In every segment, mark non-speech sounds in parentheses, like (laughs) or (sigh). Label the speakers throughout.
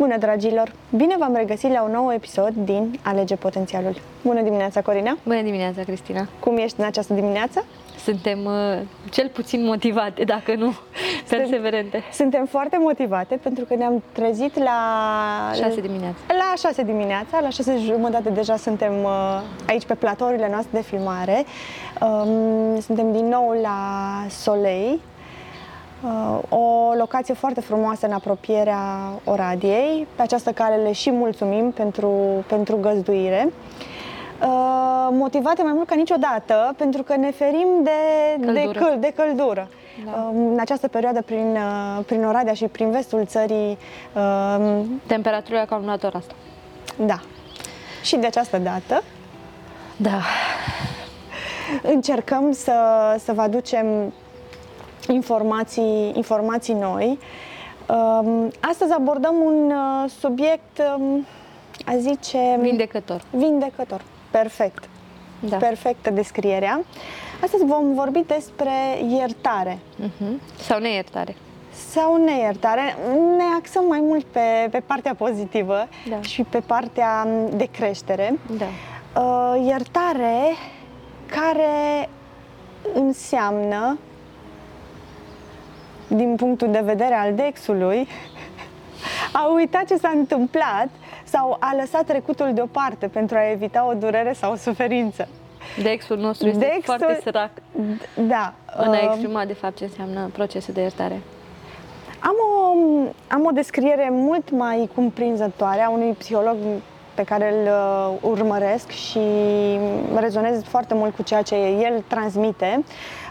Speaker 1: Bună, dragilor! Bine v-am regăsit la un nou episod din Alege Potențialul. Bună dimineața, Corina!
Speaker 2: Bună dimineața, Cristina!
Speaker 1: Cum ești în această dimineață?
Speaker 2: Suntem uh, cel puțin motivate, dacă nu perseverente.
Speaker 1: Suntem foarte motivate pentru că ne-am trezit la...
Speaker 2: 6 dimineața.
Speaker 1: La 6 dimineața, la 6 jumătate deja suntem uh, aici pe platourile noastre de filmare. Um, suntem din nou la Soleil, Uh, o locație foarte frumoasă în apropierea Oradiei. Pe această cale le și mulțumim pentru, pentru găzduire. Uh, motivate mai mult ca niciodată, pentru că ne ferim de
Speaker 2: căldură.
Speaker 1: De, căl, de căldură.
Speaker 2: Da.
Speaker 1: Uh, în această perioadă, prin, prin Oradea și prin vestul țării.
Speaker 2: Temperaturile calculator asta.
Speaker 1: Da. Și de această dată.
Speaker 2: Da.
Speaker 1: Încercăm să, să vă aducem informații, informații noi. Um, astăzi abordăm un uh, subiect, um, a zice...
Speaker 2: Vindecător.
Speaker 1: Vindecător. Perfect.
Speaker 2: Da.
Speaker 1: Perfectă descrierea. Astăzi vom vorbi despre iertare.
Speaker 2: Uh-huh. Sau neiertare.
Speaker 1: Sau neiertare. Ne axăm mai mult pe, pe partea pozitivă
Speaker 2: da.
Speaker 1: și pe partea de creștere.
Speaker 2: Da.
Speaker 1: Uh, iertare care înseamnă din punctul de vedere al Dexului, a uitat ce s-a întâmplat sau a lăsat trecutul deoparte pentru a evita o durere sau o suferință.
Speaker 2: Dexul nostru este Dexul, foarte sărac
Speaker 1: da,
Speaker 2: în a um, exprima de fapt ce înseamnă procesul de iertare.
Speaker 1: Am o, am o descriere mult mai cumprinzătoare a unui psiholog pe care îl uh, urmăresc și rezonez foarte mult cu ceea ce el transmite.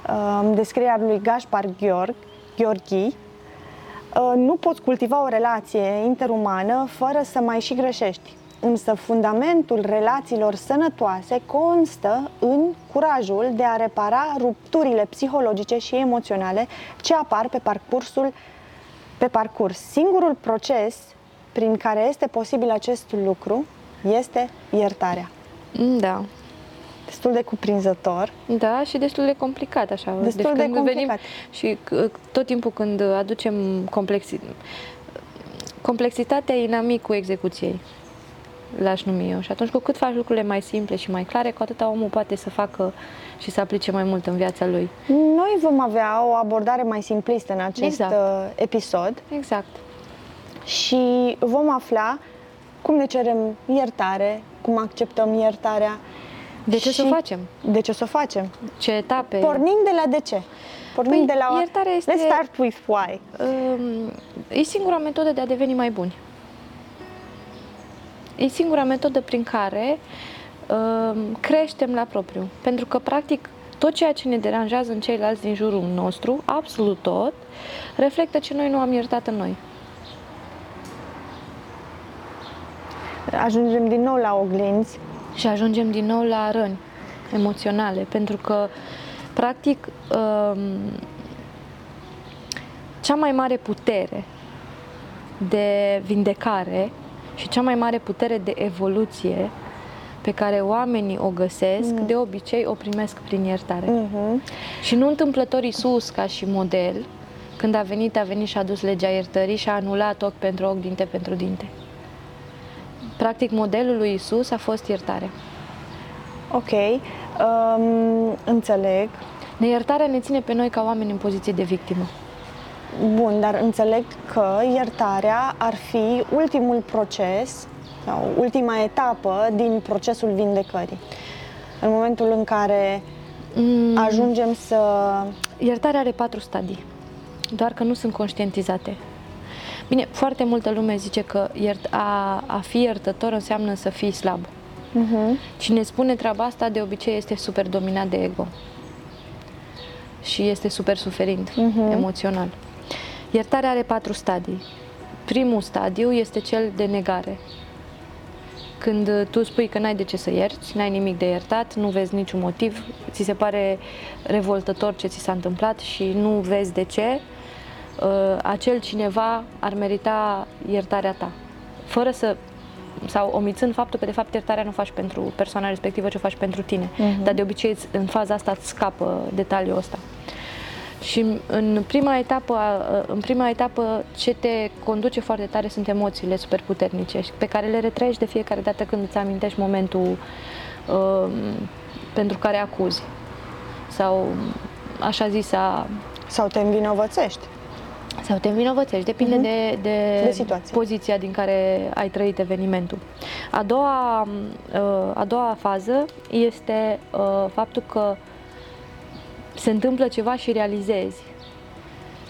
Speaker 1: Uh, descrierea lui Gaspar Gheorg, Gheorghi, ă, nu poți cultiva o relație interumană fără să mai și greșești. Însă fundamentul relațiilor sănătoase constă în curajul de a repara rupturile psihologice și emoționale ce apar pe parcursul pe parcurs. Singurul proces prin care este posibil acest lucru este iertarea.
Speaker 2: Da,
Speaker 1: destul de cuprinzător.
Speaker 2: Da, și destul de complicat așa.
Speaker 1: Destul deci, de când complicat. Venim
Speaker 2: și tot timpul când aducem complexi... complexitatea inamicul execuției l-aș numi eu. Și atunci cu cât faci lucrurile mai simple și mai clare, cu atâta omul poate să facă și să aplice mai mult în viața lui.
Speaker 1: Noi vom avea o abordare mai simplistă în acest exact. Uh, episod.
Speaker 2: Exact.
Speaker 1: Și vom afla cum ne cerem iertare, cum acceptăm iertarea,
Speaker 2: de ce să o facem?
Speaker 1: De ce să o facem?
Speaker 2: Ce etape?
Speaker 1: Pornim de la de ce?
Speaker 2: Pornim păi, de la... Iertarea este...
Speaker 1: Let's start with why. Um,
Speaker 2: e singura metodă de a deveni mai buni. E singura metodă prin care um, creștem la propriu. Pentru că, practic, tot ceea ce ne deranjează în ceilalți din jurul nostru, absolut tot, reflectă ce noi nu am iertat în noi.
Speaker 1: Ajungem din nou la oglinzi
Speaker 2: și ajungem din nou la răni emoționale, pentru că, practic, um, cea mai mare putere de vindecare și cea mai mare putere de evoluție pe care oamenii o găsesc, mm. de obicei o primesc prin iertare. Mm-hmm. Și nu întâmplător Iisus ca și model, când a venit, a venit și a dus legea iertării și a anulat ochi pentru ochi, dinte pentru dinte. Practic, modelul lui Isus a fost iertare.
Speaker 1: Ok, um, înțeleg.
Speaker 2: Neiertarea ne ține pe noi ca oameni în poziție de victimă.
Speaker 1: Bun, dar înțeleg că iertarea ar fi ultimul proces sau ultima etapă din procesul vindecării. În momentul în care mm. ajungem să...
Speaker 2: Iertarea are patru stadii, doar că nu sunt conștientizate. Bine, foarte multă lume zice că iert, a, a fi iertător înseamnă să fii slab. Uh-huh. Cine spune treaba asta de obicei este super dominat de ego și este super suferind uh-huh. emoțional. Iertarea are patru stadii. Primul stadiu este cel de negare. Când tu spui că n-ai de ce să ierți, n-ai nimic de iertat, nu vezi niciun motiv, ți se pare revoltător ce ți s-a întâmplat și nu vezi de ce, uh, acel cineva ar merita iertarea ta, fără să sau omițând faptul că de fapt iertarea nu faci pentru persoana respectivă, ci o faci pentru tine. Uh-huh. Dar de obicei în faza asta îți scapă detaliul ăsta. Și în prima etapă, în prima etapă ce te conduce foarte tare sunt emoțiile super puternice pe care le retrăiești de fiecare dată când îți amintești momentul uh, pentru care acuzi sau așa zisa...
Speaker 1: Sau te învinovățești.
Speaker 2: Sau te învinovățești, depinde uh-huh. de, de,
Speaker 1: de situație.
Speaker 2: poziția din care ai trăit evenimentul. A doua, uh, a doua fază este uh, faptul că se întâmplă ceva și realizezi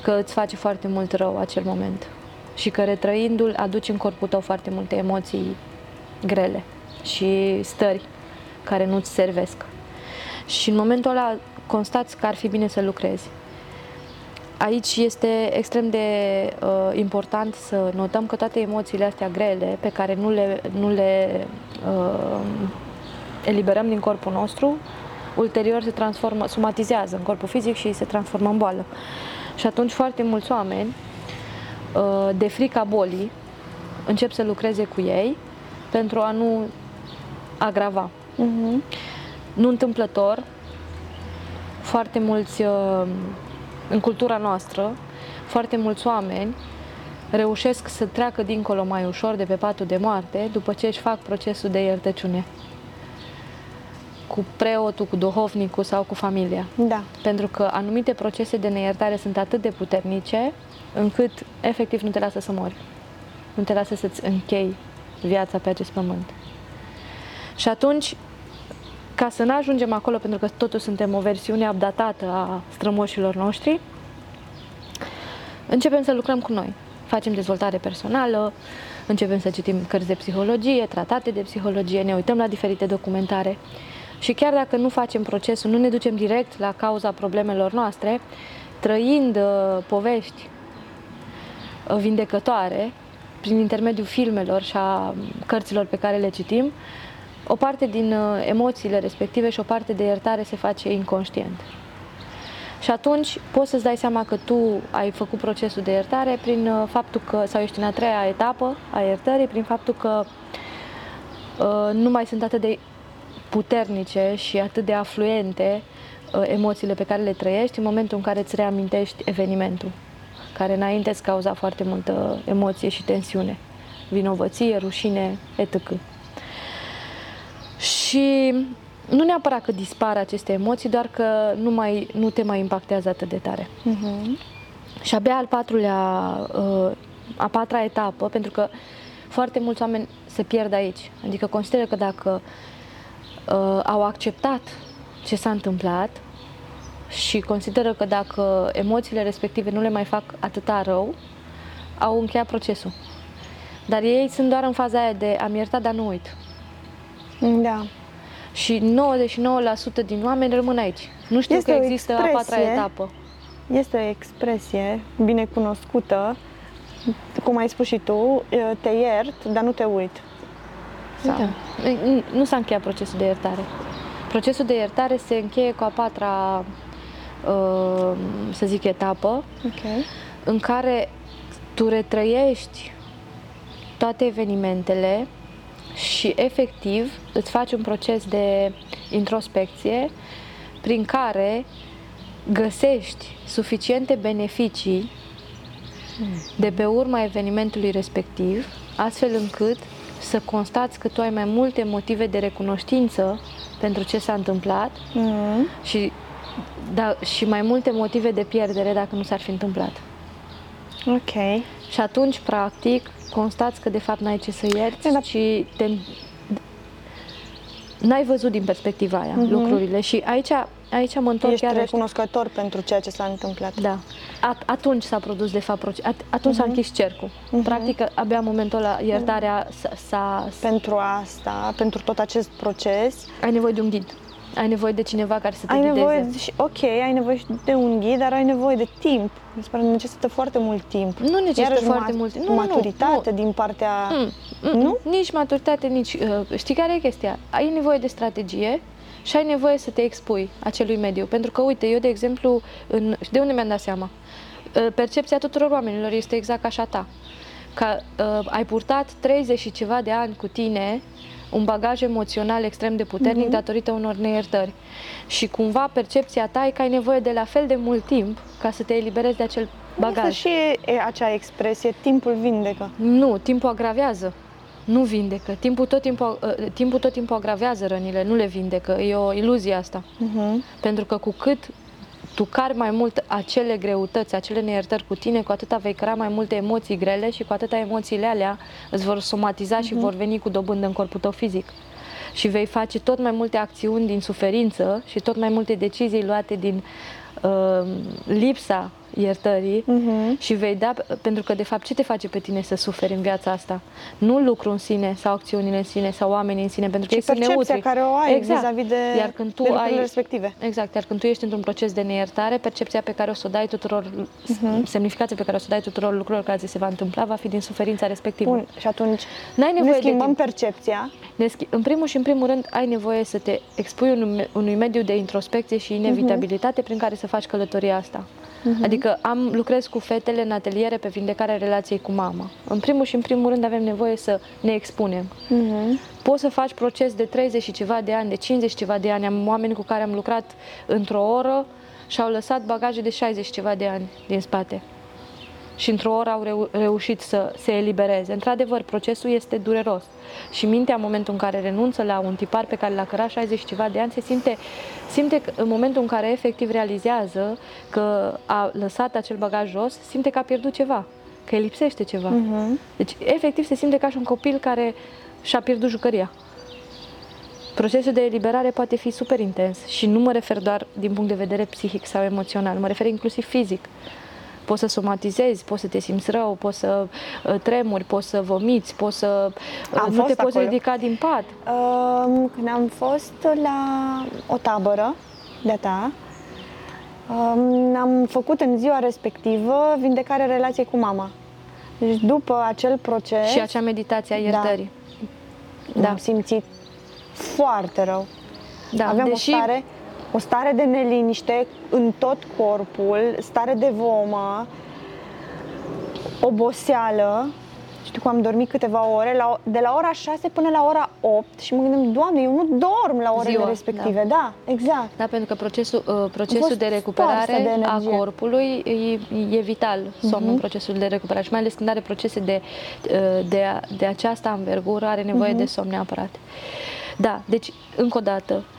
Speaker 2: că îți face foarte mult rău acel moment și că retrăindu-l aduci în corpul tău foarte multe emoții grele și stări care nu-ți servesc. Și în momentul ăla constați că ar fi bine să lucrezi. Aici este extrem de uh, important să notăm că toate emoțiile astea grele pe care nu le, nu le uh, eliberăm din corpul nostru ulterior se transformă, somatizează în corpul fizic și se transformă în boală. Și atunci foarte mulți oameni, uh, de frica bolii, încep să lucreze cu ei pentru a nu agrava. Uh-huh. Nu întâmplător, foarte mulți, uh, în cultura noastră, foarte mulți oameni reușesc să treacă dincolo mai ușor de pe patul de moarte după ce își fac procesul de iertăciune cu preotul, cu duhovnicul sau cu familia.
Speaker 1: Da.
Speaker 2: Pentru că anumite procese de neiertare sunt atât de puternice încât efectiv nu te lasă să mori. Nu te lasă să-ți închei viața pe acest pământ. Și atunci, ca să nu ajungem acolo, pentru că totuși suntem o versiune updatată a strămoșilor noștri, începem să lucrăm cu noi. Facem dezvoltare personală, începem să citim cărți de psihologie, tratate de psihologie, ne uităm la diferite documentare și chiar dacă nu facem procesul, nu ne ducem direct la cauza problemelor noastre, trăind uh, povești uh, vindecătoare prin intermediul filmelor și a cărților pe care le citim, o parte din uh, emoțiile respective și o parte de iertare se face inconștient. Și atunci poți să-ți dai seama că tu ai făcut procesul de iertare prin uh, faptul că, sau ești în a treia etapă a iertării, prin faptul că uh, nu mai sunt atât de puternice și atât de afluente uh, emoțiile pe care le trăiești în momentul în care îți reamintești evenimentul, care înainte îți cauza foarte multă emoție și tensiune, vinovăție, rușine, etc. Și nu neapărat că dispar aceste emoții, doar că nu, mai, nu te mai impactează atât de tare. Uh-huh. Și abia al patrulea, uh, a patra etapă, pentru că foarte mulți oameni se pierd aici. Adică consideră că dacă uh, au acceptat ce s-a întâmplat și consideră că dacă emoțiile respective nu le mai fac atâta rău, au încheiat procesul. Dar ei sunt doar în faza aia de am iertat, dar nu uit.
Speaker 1: Da.
Speaker 2: Și 99% din oameni rămân aici. Nu știu
Speaker 1: este
Speaker 2: că există a patra etapă.
Speaker 1: Este o expresie bine cunoscută, cum ai spus și tu, te iert, dar nu te uit.
Speaker 2: Sau... Da. Nu s-a încheiat procesul de iertare. Procesul de iertare se încheie cu a patra, uh, să zic, etapă, okay. în care tu retrăiești toate evenimentele și efectiv îți faci un proces de introspecție prin care găsești suficiente beneficii de pe urma evenimentului respectiv, astfel încât să constați că tu ai mai multe motive de recunoștință pentru ce s-a întâmplat mm-hmm. și, da, și mai multe motive de pierdere dacă nu s-ar fi întâmplat.
Speaker 1: Ok.
Speaker 2: Și atunci, practic, constați că de fapt n-ai ce să ierți, da. și te, n-ai văzut din perspectiva aia mm-hmm. lucrurile. Și aici, aici mă întorc
Speaker 1: Ești
Speaker 2: chiar
Speaker 1: recunoscător așa. pentru ceea ce s-a întâmplat.
Speaker 2: Da. At- atunci s-a produs, de fapt, proces. At- atunci mm-hmm. s-a mhm. închis cercul. Mm-hmm. Practic, abia în momentul ăla, iertarea s-a, s-a...
Speaker 1: Pentru asta, pentru tot acest proces...
Speaker 2: Ai nevoie de un ghid. Ai nevoie de cineva care să te
Speaker 1: ai
Speaker 2: ghideze.
Speaker 1: Nevoie de, și, ok, ai nevoie de un ghid, dar ai nevoie de timp. Mi se pare necesită foarte mult timp.
Speaker 2: Nu necesită Iarăși foarte mult timp. Nu,
Speaker 1: maturitate
Speaker 2: nu,
Speaker 1: din partea...
Speaker 2: Mm, mm, nu? Nici maturitate, nici... Uh, știi care e chestia? Ai nevoie de strategie și ai nevoie să te expui acelui mediu. Pentru că, uite, eu, de exemplu, în, de unde mi-am dat seama? Uh, percepția tuturor oamenilor este exact ca așa ta. că uh, ai purtat 30 și ceva de ani cu tine un bagaj emoțional extrem de puternic uh-huh. datorită unor neiertări. Și cumva percepția ta e că ai nevoie de la fel de mult timp ca să te eliberezi de acel bagaj.
Speaker 1: Este și acea expresie, timpul vindecă.
Speaker 2: Nu, timpul agravează. Nu vindecă. Timpul tot timpul, uh, timpul tot timpul agravează rănile, nu le vindecă. E o iluzie asta. Uh-huh. Pentru că cu cât tu cari mai mult acele greutăți, acele neiertări cu tine, cu atâta vei crea mai multe emoții grele și cu atâta emoțiile alea îți vor somatiza uh-huh. și mhm. vor veni cu dobândă în corpul tău fizic. Și vei face tot mai multe acțiuni din suferință și tot mai multe decizii luate din uh, lipsa iertării uh-huh. și vei da, pentru că de fapt ce te face pe tine să suferi în viața asta? Nu lucru în sine sau acțiunile în sine sau oamenii în sine, pentru că ei sunt neutri.
Speaker 1: care o ai exact. vis-a-vis de, iar când tu de ai, respective.
Speaker 2: Exact, iar când tu ești într-un proces de neiertare, percepția pe care o să o dai tuturor, uh-huh. semnificația pe care o să o dai tuturor lucrurilor care ți se va întâmpla va fi din suferința respectivă. Bun,
Speaker 1: și atunci N-ai nevoie ne schimbăm de percepția.
Speaker 2: Ne schi- în primul și în primul rând ai nevoie să te expui unui, unui mediu de introspecție și inevitabilitate uh-huh. prin care să faci călătoria asta. Uh-huh. Adică am lucrez cu fetele în ateliere pe vindecarea relației cu mama. În primul și în primul rând avem nevoie să ne expunem. Uh-huh. Poți să faci proces de 30 și ceva de ani, de 50 ceva de ani. Am oameni cu care am lucrat într-o oră și au lăsat bagaje de 60 ceva de ani din spate și într-o oră au reu- reușit să se elibereze. Într-adevăr, procesul este dureros și mintea în momentul în care renunță la un tipar pe care l-a cărat 60 ceva de ani se simte, simte că în momentul în care efectiv realizează că a lăsat acel bagaj jos, simte că a pierdut ceva, că îi lipsește ceva. Uh-huh. Deci, efectiv, se simte ca și un copil care și-a pierdut jucăria. Procesul de eliberare poate fi super intens și nu mă refer doar din punct de vedere psihic sau emoțional, mă refer inclusiv fizic poți să somatizezi, poți să te simți rău, poți să uh, tremuri, poți să vomiți, poți să uh, am nu te poți ridica din pat.
Speaker 1: Uh, când am fost la o tabără de-a ta, uh, am făcut în ziua respectivă vindecarea relației cu mama. Deci după acel proces...
Speaker 2: Și acea meditație a da. iertării.
Speaker 1: Da. da. Am simțit foarte rău. Da, Aveam deși... o stare o stare de neliniște în tot corpul, stare de vomă, oboseală. Știu cum am dormit câteva ore, la, de la ora 6 până la ora 8 și mă gândeam, Doamne, eu nu dorm la orele Ziua, respective. Da. da, exact.
Speaker 2: Da, pentru că procesul, uh, procesul de recuperare de a corpului e, e vital, somnul, uh-huh. procesul de recuperare și mai ales când are procese de, uh, de, de această anvergură, are nevoie uh-huh. de somn neapărat. Da, deci, încă o dată, Uh,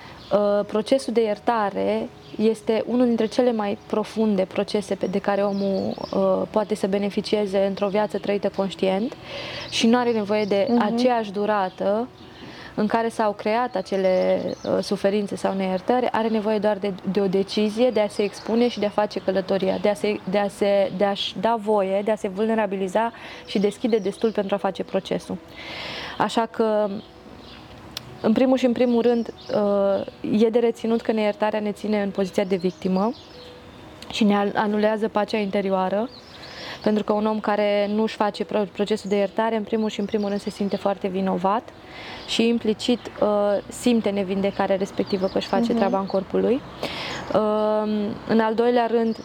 Speaker 2: procesul de iertare este unul dintre cele mai profunde procese de care omul uh, poate să beneficieze într-o viață trăită conștient și nu are nevoie de uh-huh. aceeași durată în care s-au creat acele uh, suferințe sau neiertări, are nevoie doar de, de o decizie de a se expune și de a face călătoria, de a se, de a se, de a-și da voie, de a se vulnerabiliza și deschide destul pentru a face procesul. Așa că în primul și în primul rând, uh, e de reținut că neiertarea ne ține în poziția de victimă și ne anulează pacea interioară, pentru că un om care nu își face procesul de iertare, în primul și în primul rând se simte foarte vinovat și implicit uh, simte nevindecarea respectivă că își face uh-huh. treaba în corpul lui. Uh, în al doilea rând,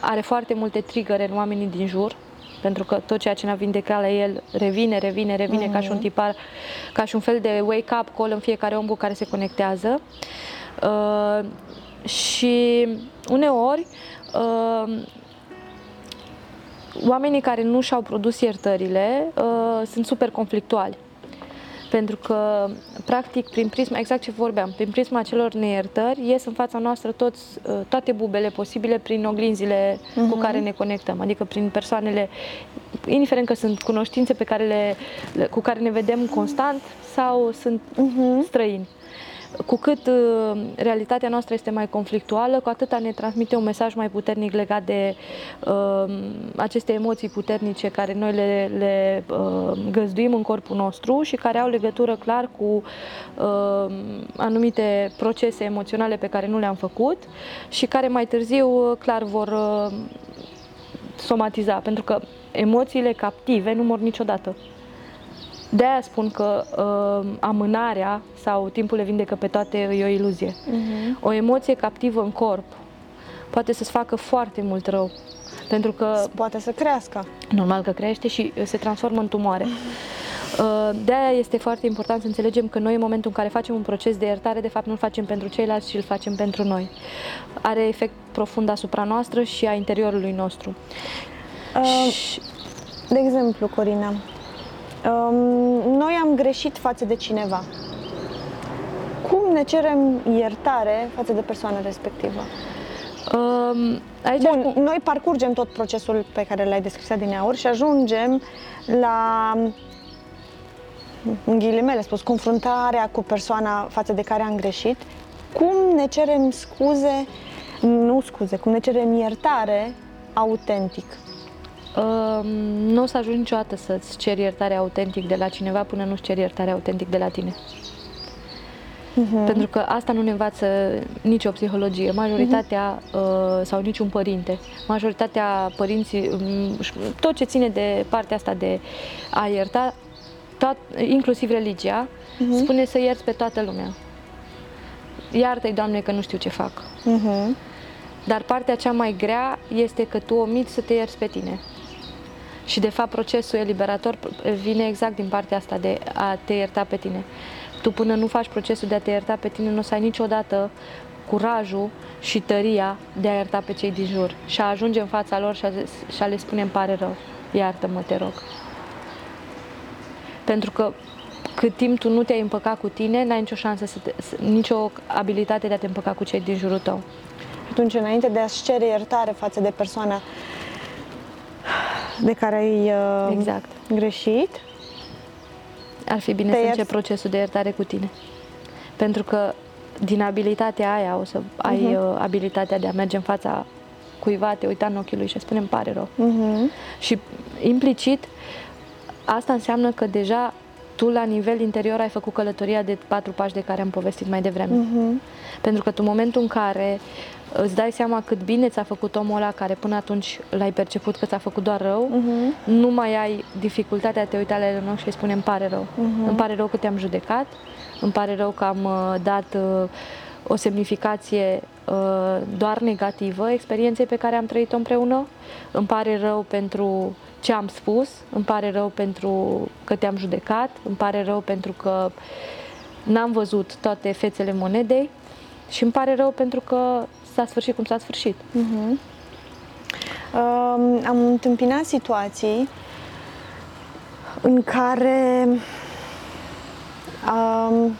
Speaker 2: are foarte multe trigăre în oamenii din jur, pentru că tot ceea ce ne-a vindecat la el revine, revine, revine uh-huh. ca și un mhm. tipar, ca și un fel de wake-up call în fiecare om cu care se conectează. Uh, și uneori uh, oamenii care nu și-au produs iertările uh, sunt super conflictuali. Pentru că, practic, prin prisma, exact ce vorbeam, prin prisma celor neiertări, ies în fața noastră toți, uh, toate bubele posibile prin oglinzile uh-huh. cu mhm. care ne conectăm, adică prin persoanele, indiferent că sunt cunoștințe pe care le, cu care ne vedem constant sau sunt uh-huh. străini cu cât uh, realitatea noastră este mai conflictuală, cu atât ne transmite un mesaj mai puternic legat de uh, aceste emoții puternice care noi le, le uh, găzduim în corpul nostru și care au legătură clar cu uh, anumite procese emoționale pe care nu le-am făcut și care mai târziu uh, clar vor uh, somatiza, pentru că emoțiile captive nu mor niciodată. De aia spun că uh, amânarea sau timpul le vindecă pe toate e o iluzie. Uh-huh. O emoție captivă în corp poate să-ți facă foarte mult rău. Pentru că
Speaker 1: Poate să crească.
Speaker 2: normal că crește și uh, se transformă în tumoare. Uh, De aia este foarte important să înțelegem că noi în momentul în care facem un proces de iertare, de fapt nu-l facem pentru ceilalți, ci îl facem pentru noi. Are efect profund asupra noastră și a interiorului nostru.
Speaker 1: Uh,
Speaker 2: Și-
Speaker 1: De exemplu, Corina, um, noi am greșit față de cineva. Cum ne cerem iertare față de persoana respectivă?
Speaker 2: Um, Aici
Speaker 1: Bun, noi parcurgem tot procesul pe care l-ai descris din aur și ajungem la, în ghilimele spus, confruntarea cu persoana față de care am greșit. Cum ne cerem scuze, nu scuze, cum ne cerem iertare autentic?
Speaker 2: Um, nu o să ajungi niciodată să-ți ceri iertare autentic de la cineva până nu-ți ceri iertare autentic de la tine. Pentru că asta nu ne învață nicio psihologie. Majoritatea, uh, sau niciun părinte, majoritatea părinții, um, și tot ce ține de partea asta de a ierta, toat, inclusiv religia, spune să ierți pe toată lumea. Iartă-i, Doamne, că nu știu ce fac.
Speaker 1: Uh-huh.
Speaker 2: Dar partea cea mai grea este că tu omiți să te ierți pe tine. Și de fapt procesul eliberator vine exact din partea asta de a te ierta pe tine. Tu până nu faci procesul de a te ierta pe tine, nu o să ai niciodată curajul și tăria de a ierta pe cei din jur. Și a ajunge în fața lor și a, și a le spune îmi pare rău, iartă-mă, te rog. Pentru că cât timp tu nu te-ai împăcat cu tine, n-ai nicio șansă, să te, să, nicio abilitate de a te împăca cu cei din jurul tău.
Speaker 1: Atunci, înainte de a-ți cere iertare față de persoana de care ai uh,
Speaker 2: Exact.
Speaker 1: greșit,
Speaker 2: Ar fi bine
Speaker 1: Te
Speaker 2: să
Speaker 1: ierți?
Speaker 2: începi procesul de iertare cu tine. Pentru că din abilitatea aia o să ai
Speaker 1: Mhm.
Speaker 2: uh, abilitatea de a merge în fața cuiva, te uita în ochii lui și a spune îmi pare rău.
Speaker 1: uh-huh.
Speaker 2: Și implicit asta înseamnă că deja tu la nivel interior ai făcut călătoria de patru pași de care am povestit mai devreme.
Speaker 1: Uh-huh.
Speaker 2: Pentru că tu în momentul în care îți dai seama cât bine ți-a făcut omul ăla care până atunci l-ai perceput că ți-a făcut doar rău,
Speaker 1: Uh-huh.
Speaker 2: nu mai ai dificultatea de a te uita la el în ochi și îi spune îmi pare rău.
Speaker 1: Mhm.
Speaker 2: Îmi pare rău că te-am judecat, îmi pare rău că am uh, dat uh, o semnificație uh, doar negativă experienței pe care am trăit-o împreună. Îmi pare rău pentru ce am spus, îmi pare rău pentru că te-am judecat, îmi pare rău pentru că n-am văzut toate fețele monedei și îmi pare rău pentru că s-a sfârșit cum s-a sfârșit.
Speaker 1: Um, am întâmpinat situații în care um,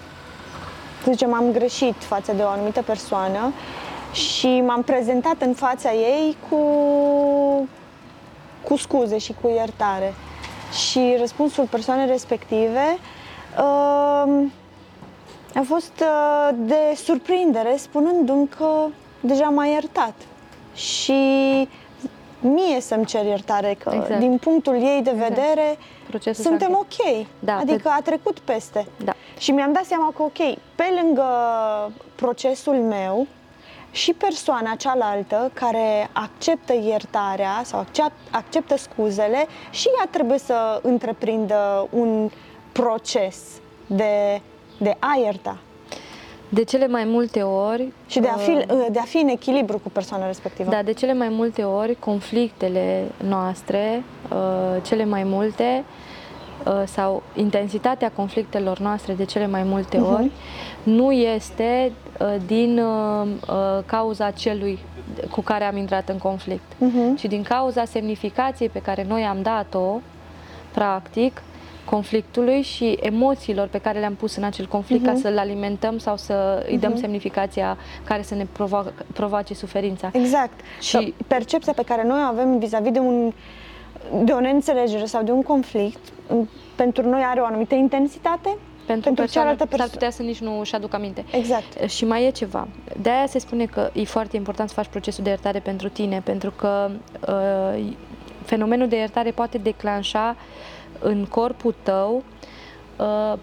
Speaker 1: să zicem, am greșit față de o anumită persoană și m-am prezentat în fața ei cu, cu scuze și cu iertare. Și răspunsul persoanei respective um, a fost uh, de surprindere, spunându-mi că deja m-a iertat. Și mie să-mi cer iertare, că
Speaker 2: Exact.
Speaker 1: din punctul ei de
Speaker 2: Exact.
Speaker 1: vedere
Speaker 2: Procesul s-a
Speaker 1: suntem
Speaker 2: încheiat.
Speaker 1: ok.
Speaker 2: Da,
Speaker 1: adică a trecut peste.
Speaker 2: Da.
Speaker 1: Și mi-am dat seama că, ok, pe lângă procesul meu, și persoana cealaltă care acceptă iertarea sau accept, acceptă scuzele și ea trebuie să întreprindă un proces de, de a ierta
Speaker 2: De cele mai multe ori
Speaker 1: și de a, fi,
Speaker 2: uh,
Speaker 1: de a fi în echilibru cu persoana respectivă.
Speaker 2: Da, de cele mai multe ori, conflictele noastre, uh, cele mai multe, uh, sau intensitatea conflictelor noastre de cele mai multe
Speaker 1: Mhm.
Speaker 2: ori, nu este uh, din uh, uh, cauza celui cu care am intrat în conflict,
Speaker 1: Mhm.
Speaker 2: ci din cauza semnificației pe care noi am dat-o, practic, conflictului și emoțiilor pe care le-am pus în acel conflict ca să-l alimentăm sau să îi dăm semnificația care să ne provo- provoace suferința.
Speaker 1: Exact.
Speaker 2: Și-
Speaker 1: Și percepția pe care noi o avem vis-a-vis de, un, de o neînțelegere sau de un conflict, m, pentru noi are o anumită intensitate,
Speaker 2: Pentru,
Speaker 1: pentru
Speaker 2: persoană,
Speaker 1: cealaltă
Speaker 2: s-ar
Speaker 1: persoană.
Speaker 2: putea să nici nu își aduc aminte.
Speaker 1: Exact.
Speaker 2: Și mai e ceva. De aia se spune că e foarte important să faci procesul de iertare pentru tine, pentru că uh, fenomenul de iertare poate declanșa în corpul tău uh,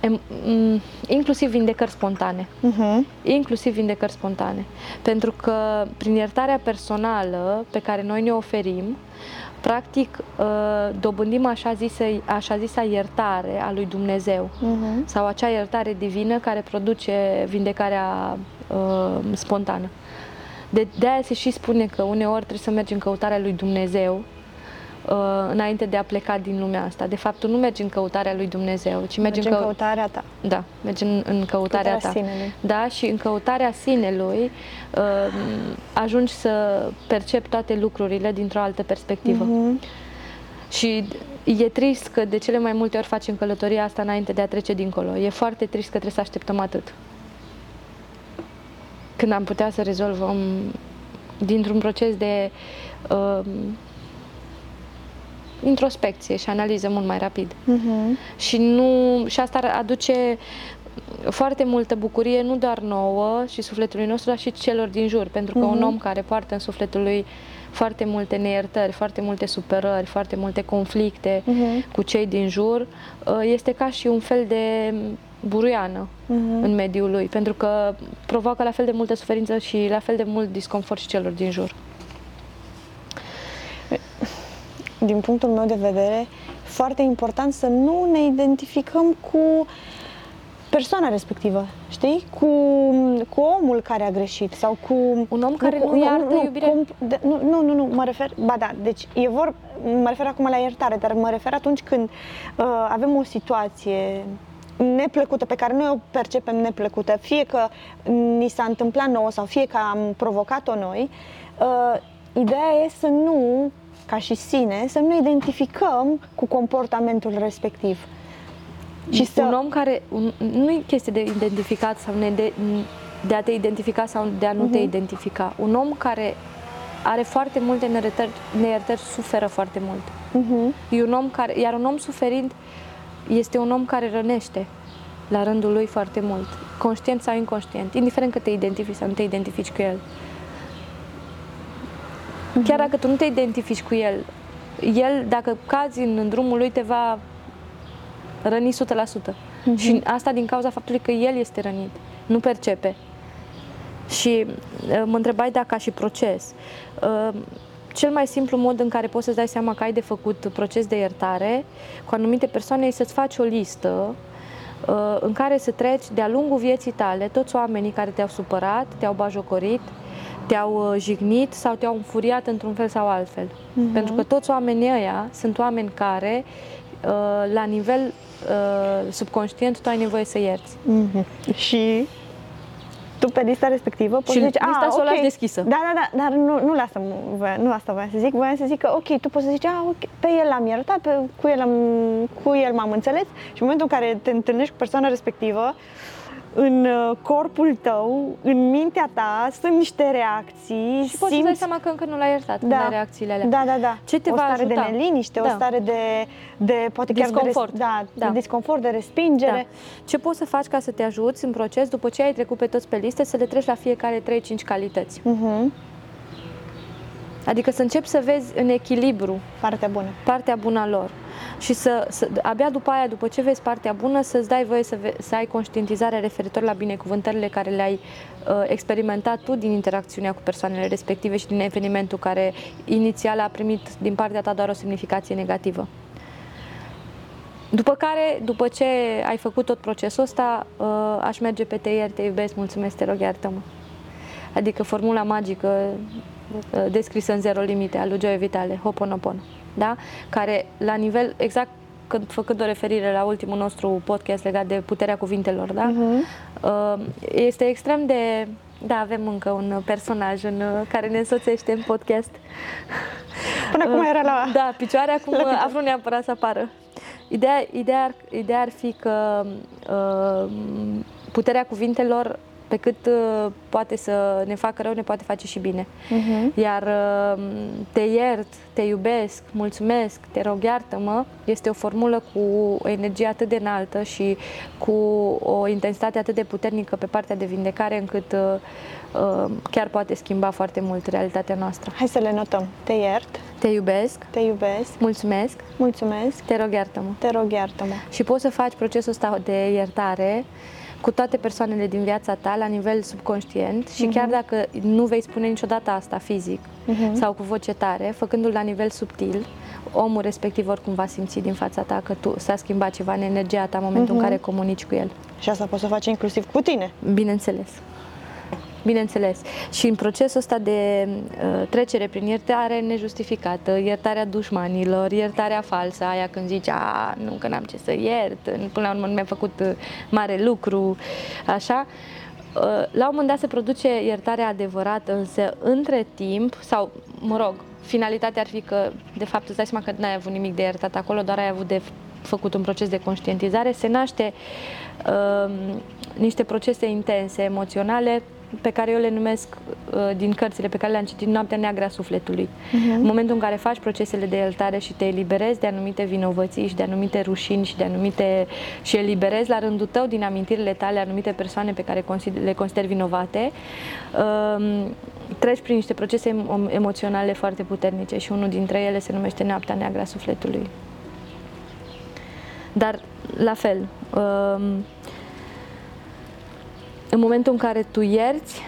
Speaker 2: em, m, inclusiv vindecări spontane.
Speaker 1: Mhm.
Speaker 2: Inclusiv vindecări spontane. Pentru că prin iertarea personală pe care noi ne oferim, practic uh, dobândim așa, zisă, așa zisa iertare a lui Dumnezeu
Speaker 1: Mhm.
Speaker 2: sau acea iertare divină care produce vindecarea uh, spontană. De, de aia se și spune că uneori trebuie să mergi în căutarea lui Dumnezeu uh, înainte de a pleca din lumea asta. De fapt, tu nu mergi în căutarea lui Dumnezeu, ci mergi,
Speaker 1: Mergi în
Speaker 2: cău-
Speaker 1: căutarea ta.
Speaker 2: Da, mergi în, în căutarea,
Speaker 1: Căutarea
Speaker 2: ta.
Speaker 1: sinelui.
Speaker 2: Da, și în căutarea sinelui uh, ajungi să percepi toate lucrurile dintr-o altă perspectivă.
Speaker 1: Mhm.
Speaker 2: Și e trist că de cele mai multe ori facem călătoria asta înainte de a trece dincolo. E foarte trist că trebuie să așteptăm atât. Când am putea să rezolvăm dintr-un proces de uh, introspecție și analiză mult mai rapid.
Speaker 1: Mhm.
Speaker 2: Și, nu, și asta aduce foarte multă bucurie, nu doar nouă și sufletului nostru, dar și celor din jur. Pentru că un om care poartă în sufletul lui foarte multe neiertări, foarte multe supărări, foarte multe conflicte
Speaker 1: Mhm.
Speaker 2: cu cei din jur, uh, este ca și un fel de buruiană
Speaker 1: Mhm.
Speaker 2: în mediul lui, pentru că provoacă la fel de multă suferință și la fel de mult disconfort și celor din jur.
Speaker 1: Din punctul meu de vedere, foarte important să nu ne identificăm cu persoana respectivă, știi? Cu, cu omul care a greșit sau cu...
Speaker 2: Un om care
Speaker 1: cu-
Speaker 2: nu iartă, iubire?
Speaker 1: Cu, de, nu, nu, nu, nu, mă refer... Ba da, deci e vor, mă refer acum la iertare, dar mă refer atunci când uh, avem o situație neplăcută, pe care noi o percepem neplăcută, fie că ni s-a întâmplat nouă sau fie că am provocat-o noi, uh, ideea e să nu, ca și sine, să nu identificăm cu comportamentul respectiv. Și să...
Speaker 2: Un om care, un, nu e chestie de identificat sau ne de, de a te identifica sau de a nu te identifica. Un om care are foarte multe neiertări, neiertări suferă foarte mult.
Speaker 1: Mhm.
Speaker 2: E un om care, iar un om suferind este un om care rănește la rândul lui foarte mult, conștient sau inconștient, indiferent că te identifici sau nu te identifici cu el. Chiar dacă tu nu te identifici cu el, el, dacă cazi în, în drumul lui, te va răni 100%. Și asta din cauza faptului că el este rănit, nu percepe. Și uh, mă întrebai dacă ca și proces. uh, Cel mai simplu mod în care poți să-ți dai seama că ai de făcut proces de iertare cu anumite persoane e să-ți faci o listă uh, în care să treci de-a lungul vieții tale toți oamenii care te-au supărat, te-au bajocorit, te-au uh, jignit sau te-au înfuriat într-un fel sau altfel. Pentru că toți oamenii ăia sunt oameni care, uh, la nivel uh, subconștient, tu ai nevoie să ierți.
Speaker 1: Mhm. Și tu pe lista respectivă poți
Speaker 2: Și
Speaker 1: să zici,
Speaker 2: lista
Speaker 1: "Ah,
Speaker 2: să o
Speaker 1: ok."
Speaker 2: lași deschisă.
Speaker 1: Da, da, da, dar nu, nu, asta, voia- nu asta voiam să zic, voiam să zic că ok, tu poți să zici, ah, ok, pe el l-am iertat, pe, cu, el am, cu el m-am înțeles și în momentul în care te întâlnești cu persoana respectivă, în uh, corpul tău, în mintea ta, sunt niște reacții,
Speaker 2: Și poți să dai seama că încă nu l-ai iertat când ai reacțiile alea.
Speaker 1: Da, da, da.
Speaker 2: Ce te
Speaker 1: o
Speaker 2: va
Speaker 1: stare
Speaker 2: ajuta?
Speaker 1: de neliniște,
Speaker 2: Da.
Speaker 1: o stare de, de poate chiar
Speaker 2: Disconfort.
Speaker 1: de, res- da,
Speaker 2: Da.
Speaker 1: de disconfort, de respingere.
Speaker 2: Da. Ce poți să faci ca să te ajuți în proces, după ce ai trecut pe toți pe liste, să le treci la fiecare 3-5 calități?
Speaker 1: Mhm.
Speaker 2: Adică să începi să vezi în echilibru
Speaker 1: Partea bună.
Speaker 2: partea bună a lor. Și să, să, abia după aia, după ce vezi partea bună, să-ți dai voie să, ve- să ai conștientizare referitor la binecuvântările care le-ai uh, experimentat tu din interacțiunea cu persoanele respective și din evenimentul care inițial a primit din partea ta doar o semnificație negativă. După care, după ce ai făcut tot procesul ăsta, uh, aș merge pe te ieri, te iubesc, mulțumesc, te rog, iartă-mă. Adică formula magică uh, descrisă în zero limite a lui Joe Vitale, Hoponopono, da? Care la nivel exact când făcând o referire la ultimul nostru podcast legat de puterea cuvintelor, da? Uh, Este extrem de da, avem încă un personaj în, uh, care ne însoțește în podcast.
Speaker 1: Până acum era la...
Speaker 2: Da, picioare, acum (laughs) a vrut neapărat să apară. Ideea, ideea, ar, ideea ar fi că uh, puterea cuvintelor, pe cât uh, poate să ne facă rău, ne poate face și bine.
Speaker 1: Mhm.
Speaker 2: Iar uh, te iert, te iubesc, mulțumesc, te rog, iartă-mă, este o formulă cu o energie atât de înaltă și cu o intensitate atât de puternică pe partea de vindecare, încât uh, uh, chiar poate schimba foarte mult realitatea noastră.
Speaker 1: Hai să le notăm. Te iert,
Speaker 2: Te iubesc,
Speaker 1: te iubesc,
Speaker 2: mulțumesc,
Speaker 1: mulțumesc,
Speaker 2: te rog, iartă-mă.
Speaker 1: te rog iartă-mă.
Speaker 2: Și poți să faci procesul ăsta de iertare cu toate persoanele din viața ta la nivel subconștient și chiar dacă nu vei spune niciodată asta fizic sau cu voce tare, făcându-l la nivel subtil, omul respectiv oricum va simți din fața ta că tu s-a schimbat ceva în energia ta în momentul în care comunici cu el.
Speaker 1: Și asta poți să faci inclusiv cu tine.
Speaker 2: Bineînțeles. Bineînțeles. Și în procesul ăsta de uh, trecere prin iertare nejustificată, iertarea dușmanilor, iertarea falsă, aia când zici, a, nu, că n-am ce să iert, până la urmă nu mi-a făcut uh, mare lucru, așa, uh, la un moment dat se produce iertarea adevărată, însă între timp, sau, mă rog, finalitatea ar fi că, de fapt, îți dai seama că n-ai avut nimic de iertat acolo, doar ai avut de făcut un proces de conștientizare, se naște uh, niște procese intense, emoționale, pe care eu le numesc uh, din cărțile pe care le-am citit Noaptea Neagră a Sufletului. Uh-huh. În momentul în care faci procesele de iertare și te eliberezi de anumite vinovății și de anumite rușini și de anumite și eliberezi la rândul tău din amintirile tale anumite persoane pe care le consideri vinovate, uh, treci prin niște procese emoționale foarte puternice și unul dintre ele se numește Noaptea Neagră a Sufletului. Dar, la fel, uh, în momentul în care tu ierți,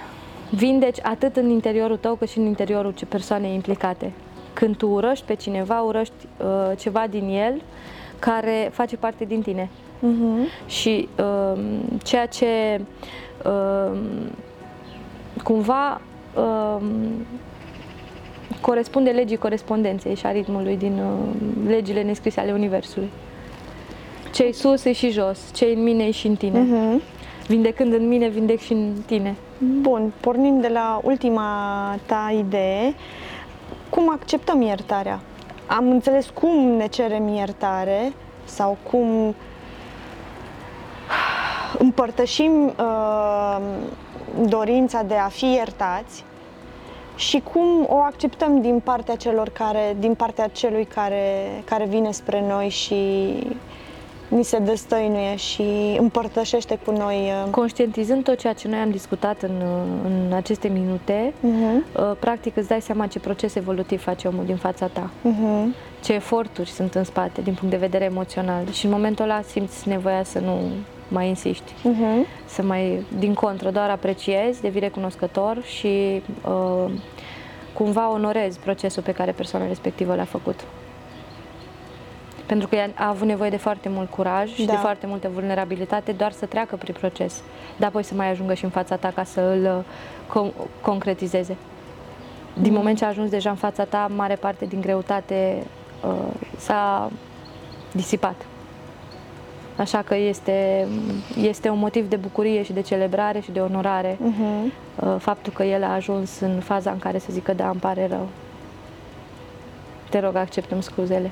Speaker 2: vindeci atât în interiorul tău cât și în interiorul persoanei implicate. Când tu urăști pe cineva, urăști uh, ceva din el care face parte din tine. Uh-huh. Și uh, ceea ce uh, cumva uh, corespunde legii corespondenței și a ritmului din uh, legile nescrise ale Universului. Cei sus și jos, cei în mine și în tine. Uh-huh. Vindecând în mine, vindec și în tine.
Speaker 1: Bun, pornim de la ultima ta idee. Cum acceptăm iertarea? Am înțeles cum ne cerem iertare sau cum împărtășim uh, dorința de a fi iertați și cum o acceptăm din partea celor care, din partea celui care, care vine spre noi și ni se destăinuie și împărtășește cu noi. Uh,
Speaker 2: Conștientizând tot ceea ce noi am discutat în, uh, în aceste minute, uh-huh. practic îți dai seama ce proces evolutiv face omul din fața ta, uh-huh. ce eforturi sunt în spate din punct de vedere emoțional și în momentul ăla simți nevoia să nu mai insiști, uh-huh. să mai, din contră, doar apreciezi, devii recunoscător și uh, cumva onorezi procesul pe care persoana respectivă l-a făcut. Pentru că a avut nevoie de foarte mult curaj și da. de foarte multă vulnerabilitate doar să treacă prin proces, dar apoi să mai ajungă și în fața ta ca să îl uh, con- concretizeze. Din mm. moment ce a ajuns deja în fața ta, mare parte din greutate uh, s-a disipat. Așa că este, este un motiv de bucurie și de celebrare și de onorare uh-huh. uh, faptul că el a ajuns în faza în care să zică da, îmi pare rău. Te rog, acceptăm scuzele.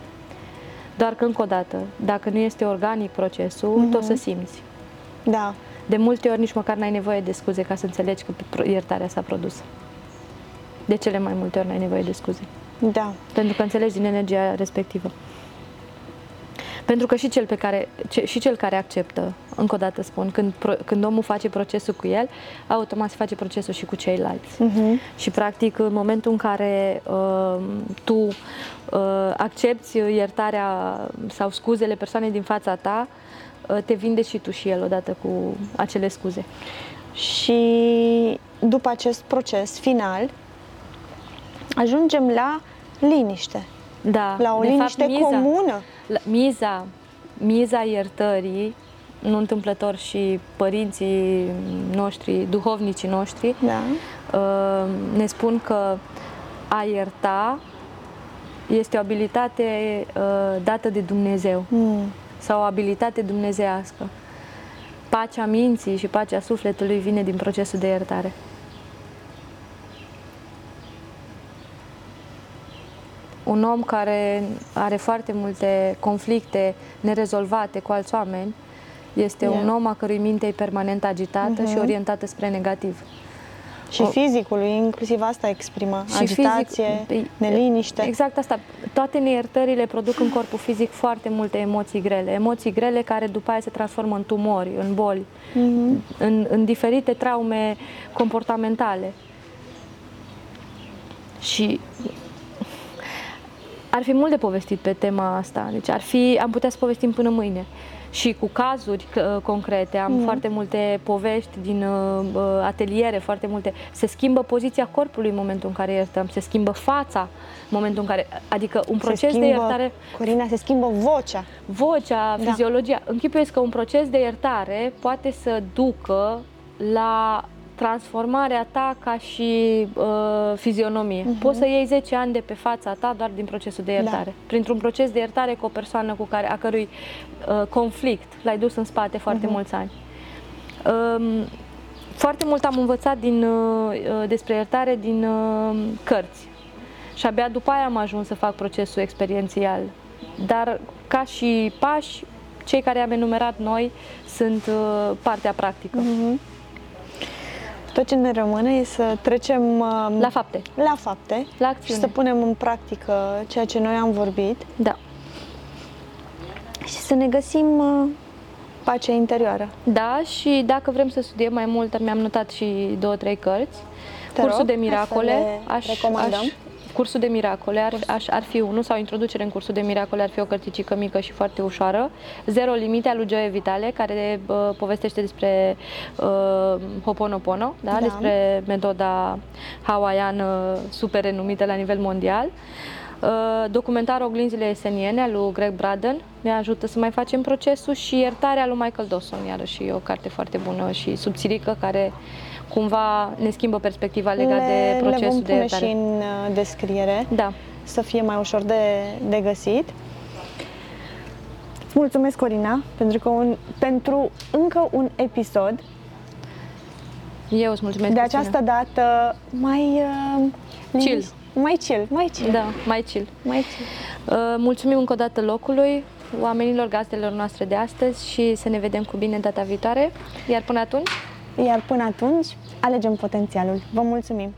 Speaker 2: Doar că, încă o dată, dacă nu este organic procesul, mm-hmm. tot să simți.
Speaker 1: Da.
Speaker 2: De multe ori nici măcar n-ai nevoie de scuze ca să înțelegi că iertarea s-a produs. De cele mai multe ori n-ai nevoie de scuze.
Speaker 1: Da.
Speaker 2: Pentru că înțelegi din energia respectivă. Pentru că și cel, pe care, ce, și cel care acceptă, încă o dată spun, când, pro, când omul face procesul cu el, automat se face procesul și cu ceilalți. Uh-huh. Și practic în momentul în care uh, tu uh, accepti iertarea sau scuzele persoanei din fața ta, uh, te vinde și tu și el odată cu acele scuze.
Speaker 1: Și după acest proces final, ajungem la liniște.
Speaker 2: Da,
Speaker 1: la o liniște fapt, miza, comună.
Speaker 2: La, miza, miza iertării, nu întâmplător și părinții noștri, duhovnicii noștri, da. uh, ne spun că a ierta este o abilitate uh, dată de Dumnezeu mm. sau o abilitate dumnezească. Pacea minții și pacea sufletului vine din procesul de iertare. Un om care are foarte multe conflicte nerezolvate cu alți oameni este yeah. un om a cărui minte e permanent agitată uh-huh. și mhm. orientată spre negativ.
Speaker 1: Și o... fizicul, inclusiv asta exprimă, și agitație, fizic, păi, neliniște.
Speaker 2: Exact asta. Toate neiertările produc în corpul fizic foarte multe emoții grele. Emoții grele care după aia se transformă în tumori, în boli, uh-huh. în, în diferite traume comportamentale. Și ar fi mult de povestit pe tema asta, deci ar fi, am putea să povestim până mâine. Și cu cazuri uh, concrete, am mm. foarte multe povești din uh, uh, ateliere, foarte multe. Se schimbă poziția corpului în momentul în care iertăm, se schimbă fața în momentul în care, adică un proces
Speaker 1: schimbă,
Speaker 2: de iertare...
Speaker 1: Corina, se schimbă vocea.
Speaker 2: Vocea, da. fiziologia. Închipuiesc că un proces de iertare poate să ducă la transformarea ta ca și uh, fizionomie. Uh-huh. Poți să iei 10 ani de pe fața ta doar din procesul de iertare. Da. Printr-un proces de iertare cu o persoană cu care, a cărui uh, conflict l-ai dus în spate foarte uh-huh. mulți ani. Um, foarte mult am învățat din, uh, uh, despre iertare din uh, cărți. Și abia după aia am ajuns să fac procesul experiențial. Dar ca și pași, cei care am enumerat noi sunt uh, partea practică.
Speaker 1: Mhm. Tot ce ne rămâne e să trecem uh,
Speaker 2: La fapte.
Speaker 1: la fapte
Speaker 2: La
Speaker 1: și
Speaker 2: acțiune.
Speaker 1: să punem în practică ceea ce noi am vorbit
Speaker 2: Da.
Speaker 1: și să ne găsim uh, pacea interioară.
Speaker 2: Da, și dacă vrem să studiem mai mult, mi-am notat și două, trei cărți.
Speaker 1: Te
Speaker 2: cursul
Speaker 1: rog,
Speaker 2: de
Speaker 1: hai să
Speaker 2: miracole,
Speaker 1: le recomandăm.
Speaker 2: Cursul de miracole ar, aș, ar fi unul sau introducere în cursul de miracole ar fi o cărticică mică și foarte ușoară. Zero limite al lui Joe Vitale, care uh, povestește despre uh, Hoponopono, da?
Speaker 1: Da.
Speaker 2: despre metoda hawaiană super renumită la nivel mondial. Uh, documentarul Oglinzile eseniene al lui Greg Braden ne ajută să mai facem procesul și iertarea lui Michael Dawson, iarăși e o carte foarte bună și subțirică care cumva ne schimbă perspectiva legat de
Speaker 1: le,
Speaker 2: procesul
Speaker 1: le vom
Speaker 2: de
Speaker 1: pune
Speaker 2: iertare.
Speaker 1: și în uh, descriere
Speaker 2: Da.
Speaker 1: să fie mai ușor de, de găsit. Îți mulțumesc, Corina, pentru, că un, pentru încă un episod.
Speaker 2: Eu îți mulțumesc,
Speaker 1: De
Speaker 2: Cristina.
Speaker 1: această dată mai... Uh,
Speaker 2: Chill.
Speaker 1: liniș- Mai chill, mai chill.
Speaker 2: Da, mai chill.
Speaker 1: Mai chill.
Speaker 2: Uh, mulțumim încă o dată locului, oamenilor, gazdelor noastre de astăzi și să ne vedem cu bine data viitoare. Iar până atunci,
Speaker 1: Iar până atunci, alegem potențialul. Vă mulțumim!